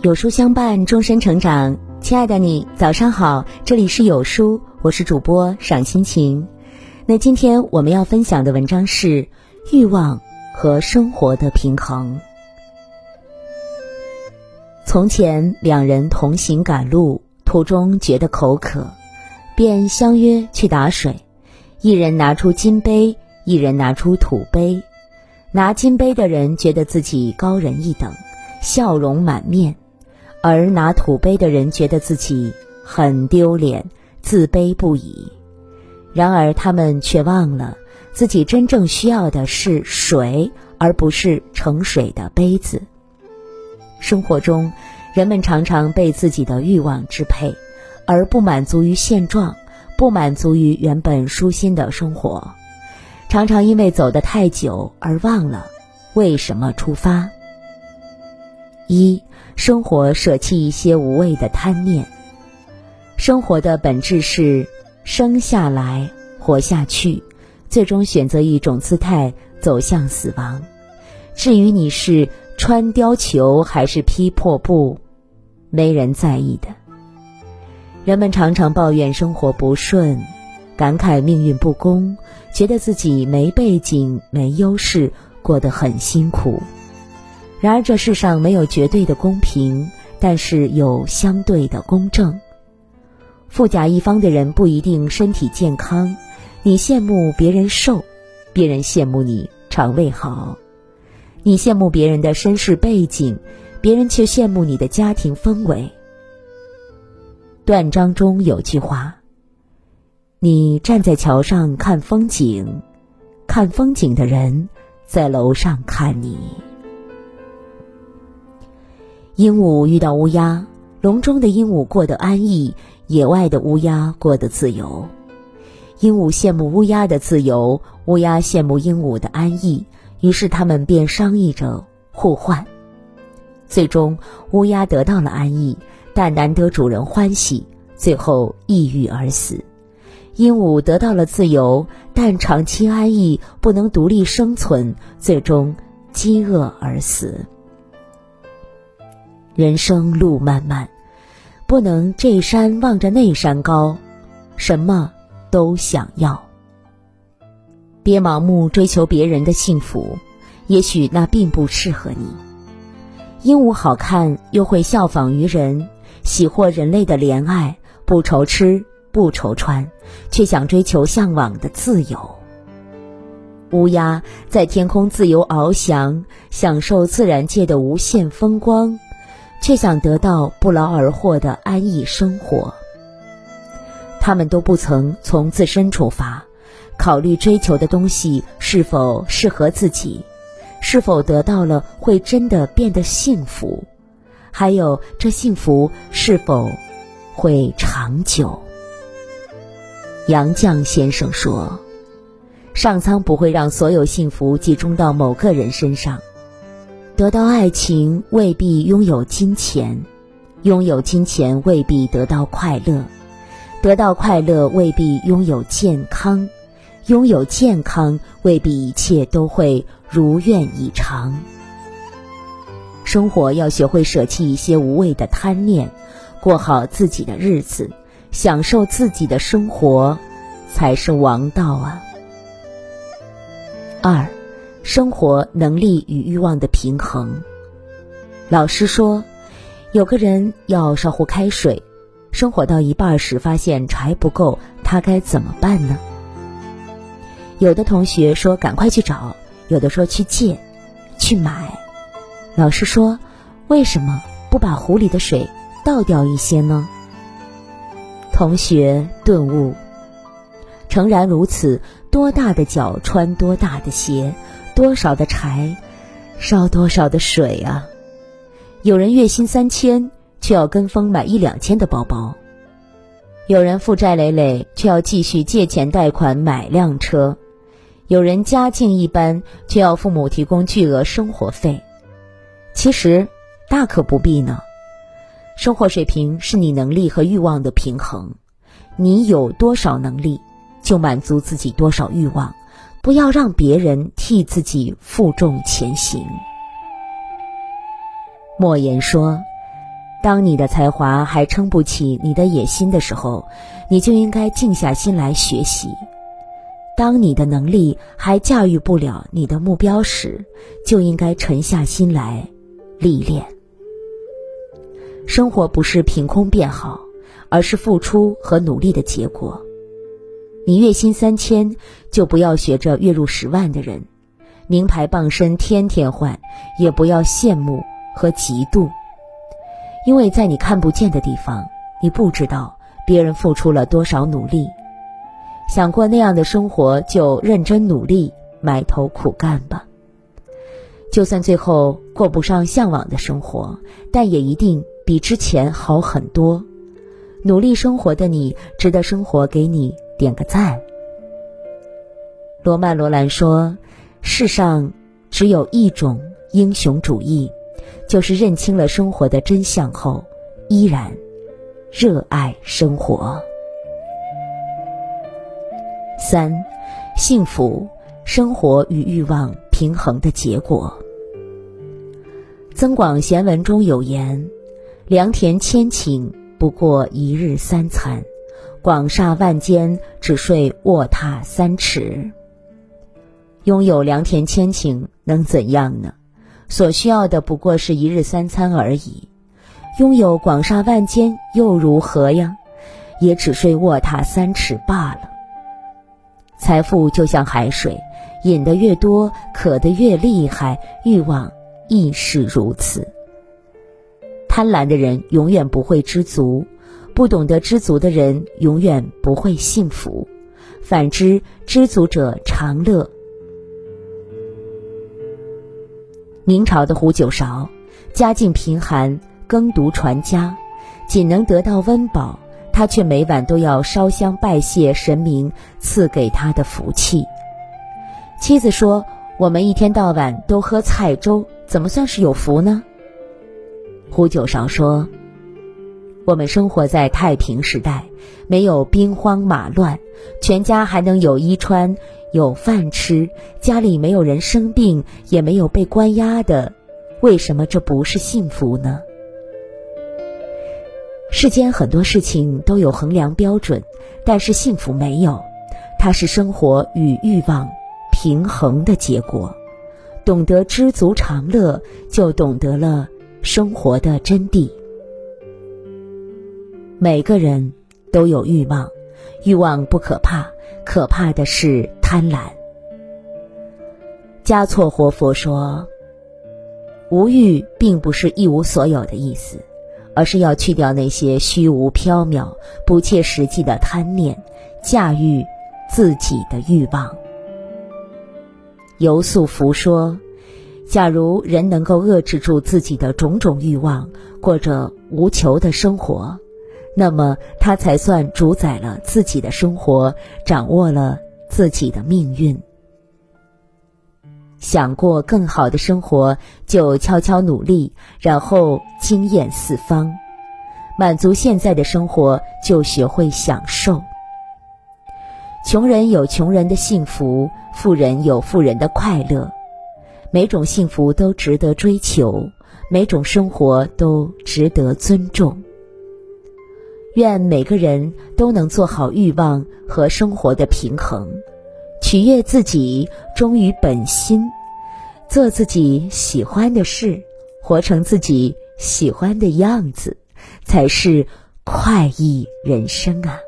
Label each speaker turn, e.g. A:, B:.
A: 有书相伴，终身成长。亲爱的你，早上好，这里是有书，我是主播赏心情。那今天我们要分享的文章是欲望和生活的平衡。从前，两人同行赶路，途中觉得口渴，便相约去打水。一人拿出金杯，一人拿出土杯。拿金杯的人觉得自己高人一等，笑容满面。而拿土杯的人觉得自己很丢脸，自卑不已。然而他们却忘了，自己真正需要的是水，而不是盛水的杯子。生活中，人们常常被自己的欲望支配，而不满足于现状，不满足于原本舒心的生活，常常因为走得太久而忘了为什么出发。一生活舍弃一些无谓的贪念。生活的本质是生下来，活下去，最终选择一种姿态走向死亡。至于你是穿貂裘还是披破布，没人在意的。人们常常抱怨生活不顺，感慨命运不公，觉得自己没背景、没优势，过得很辛苦。然而，这世上没有绝对的公平，但是有相对的公正。富甲一方的人不一定身体健康，你羡慕别人瘦，别人羡慕你肠胃好；你羡慕别人的身世背景，别人却羡慕你的家庭氛围。断章中有句话：“你站在桥上看风景，看风景的人在楼上看你。”鹦鹉遇到乌鸦，笼中的鹦鹉过得安逸，野外的乌鸦过得自由。鹦鹉羡慕乌鸦的自由，乌鸦羡慕鹦鹉的安逸，于是他们便商议着互换。最终，乌鸦得到了安逸，但难得主人欢喜，最后抑郁而死。鹦鹉得到了自由，但长期安逸不能独立生存，最终饥饿而死。人生路漫漫，不能这山望着那山高，什么都想要。别盲目追求别人的幸福，也许那并不适合你。鹦鹉好看，又会效仿于人，喜获人类的怜爱，不愁吃不愁穿，却想追求向往的自由。乌鸦在天空自由翱翔，享受自然界的无限风光。却想得到不劳而获的安逸生活。他们都不曾从自身出发，考虑追求的东西是否适合自己，是否得到了会真的变得幸福，还有这幸福是否会长久。杨绛先生说：“上苍不会让所有幸福集中到某个人身上。”得到爱情未必拥有金钱，拥有金钱未必得到快乐，得到快乐未必拥有健康，拥有健康未必一切都会如愿以偿。生活要学会舍弃一些无谓的贪念，过好自己的日子，享受自己的生活，才是王道啊。二。生活能力与欲望的平衡。老师说，有个人要烧壶开水，生火到一半时发现柴不够，他该怎么办呢？有的同学说赶快去找，有的说去借，去买。老师说，为什么不把壶里的水倒掉一些呢？同学顿悟，诚然如此，多大的脚穿多大的鞋。多少的柴，烧多少的水啊！有人月薪三千，却要跟风买一两千的包包；有人负债累累，却要继续借钱贷款买辆车；有人家境一般，却要父母提供巨额生活费。其实，大可不必呢。生活水平是你能力和欲望的平衡，你有多少能力，就满足自己多少欲望。不要让别人替自己负重前行。莫言说：“当你的才华还撑不起你的野心的时候，你就应该静下心来学习；当你的能力还驾驭不了你的目标时，就应该沉下心来历练。生活不是凭空变好，而是付出和努力的结果。你月薪三千，就不要学着月入十万的人；名牌傍身天天换，也不要羡慕和嫉妒。因为在你看不见的地方，你不知道别人付出了多少努力。想过那样的生活，就认真努力，埋头苦干吧。就算最后过不上向往的生活，但也一定比之前好很多。努力生活的你，值得生活给你点个赞。罗曼·罗兰说：“世上只有一种英雄主义。”就是认清了生活的真相后，依然热爱生活。三，幸福生活与欲望平衡的结果。《增广贤文》中有言：“良田千顷，不过一日三餐；广厦万间，只睡卧榻三尺。”拥有良田千顷能怎样呢？所需要的不过是一日三餐而已，拥有广厦万间又如何呀？也只睡卧榻三尺罢了。财富就像海水，饮得越多，渴得越厉害，欲望亦是如此。贪婪的人永远不会知足，不懂得知足的人永远不会幸福。反之，知足者常乐。明朝的胡九韶，家境贫寒，耕读传家，仅能得到温饱，他却每晚都要烧香拜谢神明赐给他的福气。妻子说：“我们一天到晚都喝菜粥，怎么算是有福呢？”胡九韶说：“我们生活在太平时代，没有兵荒马乱，全家还能有衣穿。”有饭吃，家里没有人生病，也没有被关押的，为什么这不是幸福呢？世间很多事情都有衡量标准，但是幸福没有，它是生活与欲望平衡的结果。懂得知足常乐，就懂得了生活的真谛。每个人都有欲望，欲望不可怕，可怕的是。贪婪。嘉措活佛说：“无欲并不是一无所有的意思，而是要去掉那些虚无缥缈、不切实际的贪念，驾驭自己的欲望。”游素福说：“假如人能够遏制住自己的种种欲望，过着无求的生活，那么他才算主宰了自己的生活，掌握了。”自己的命运，想过更好的生活，就悄悄努力，然后惊艳四方；满足现在的生活，就学会享受。穷人有穷人的幸福，富人有富人的快乐。每种幸福都值得追求，每种生活都值得尊重。愿每个人都能做好欲望和生活的平衡，取悦自己，忠于本心，做自己喜欢的事，活成自己喜欢的样子，才是快意人生啊！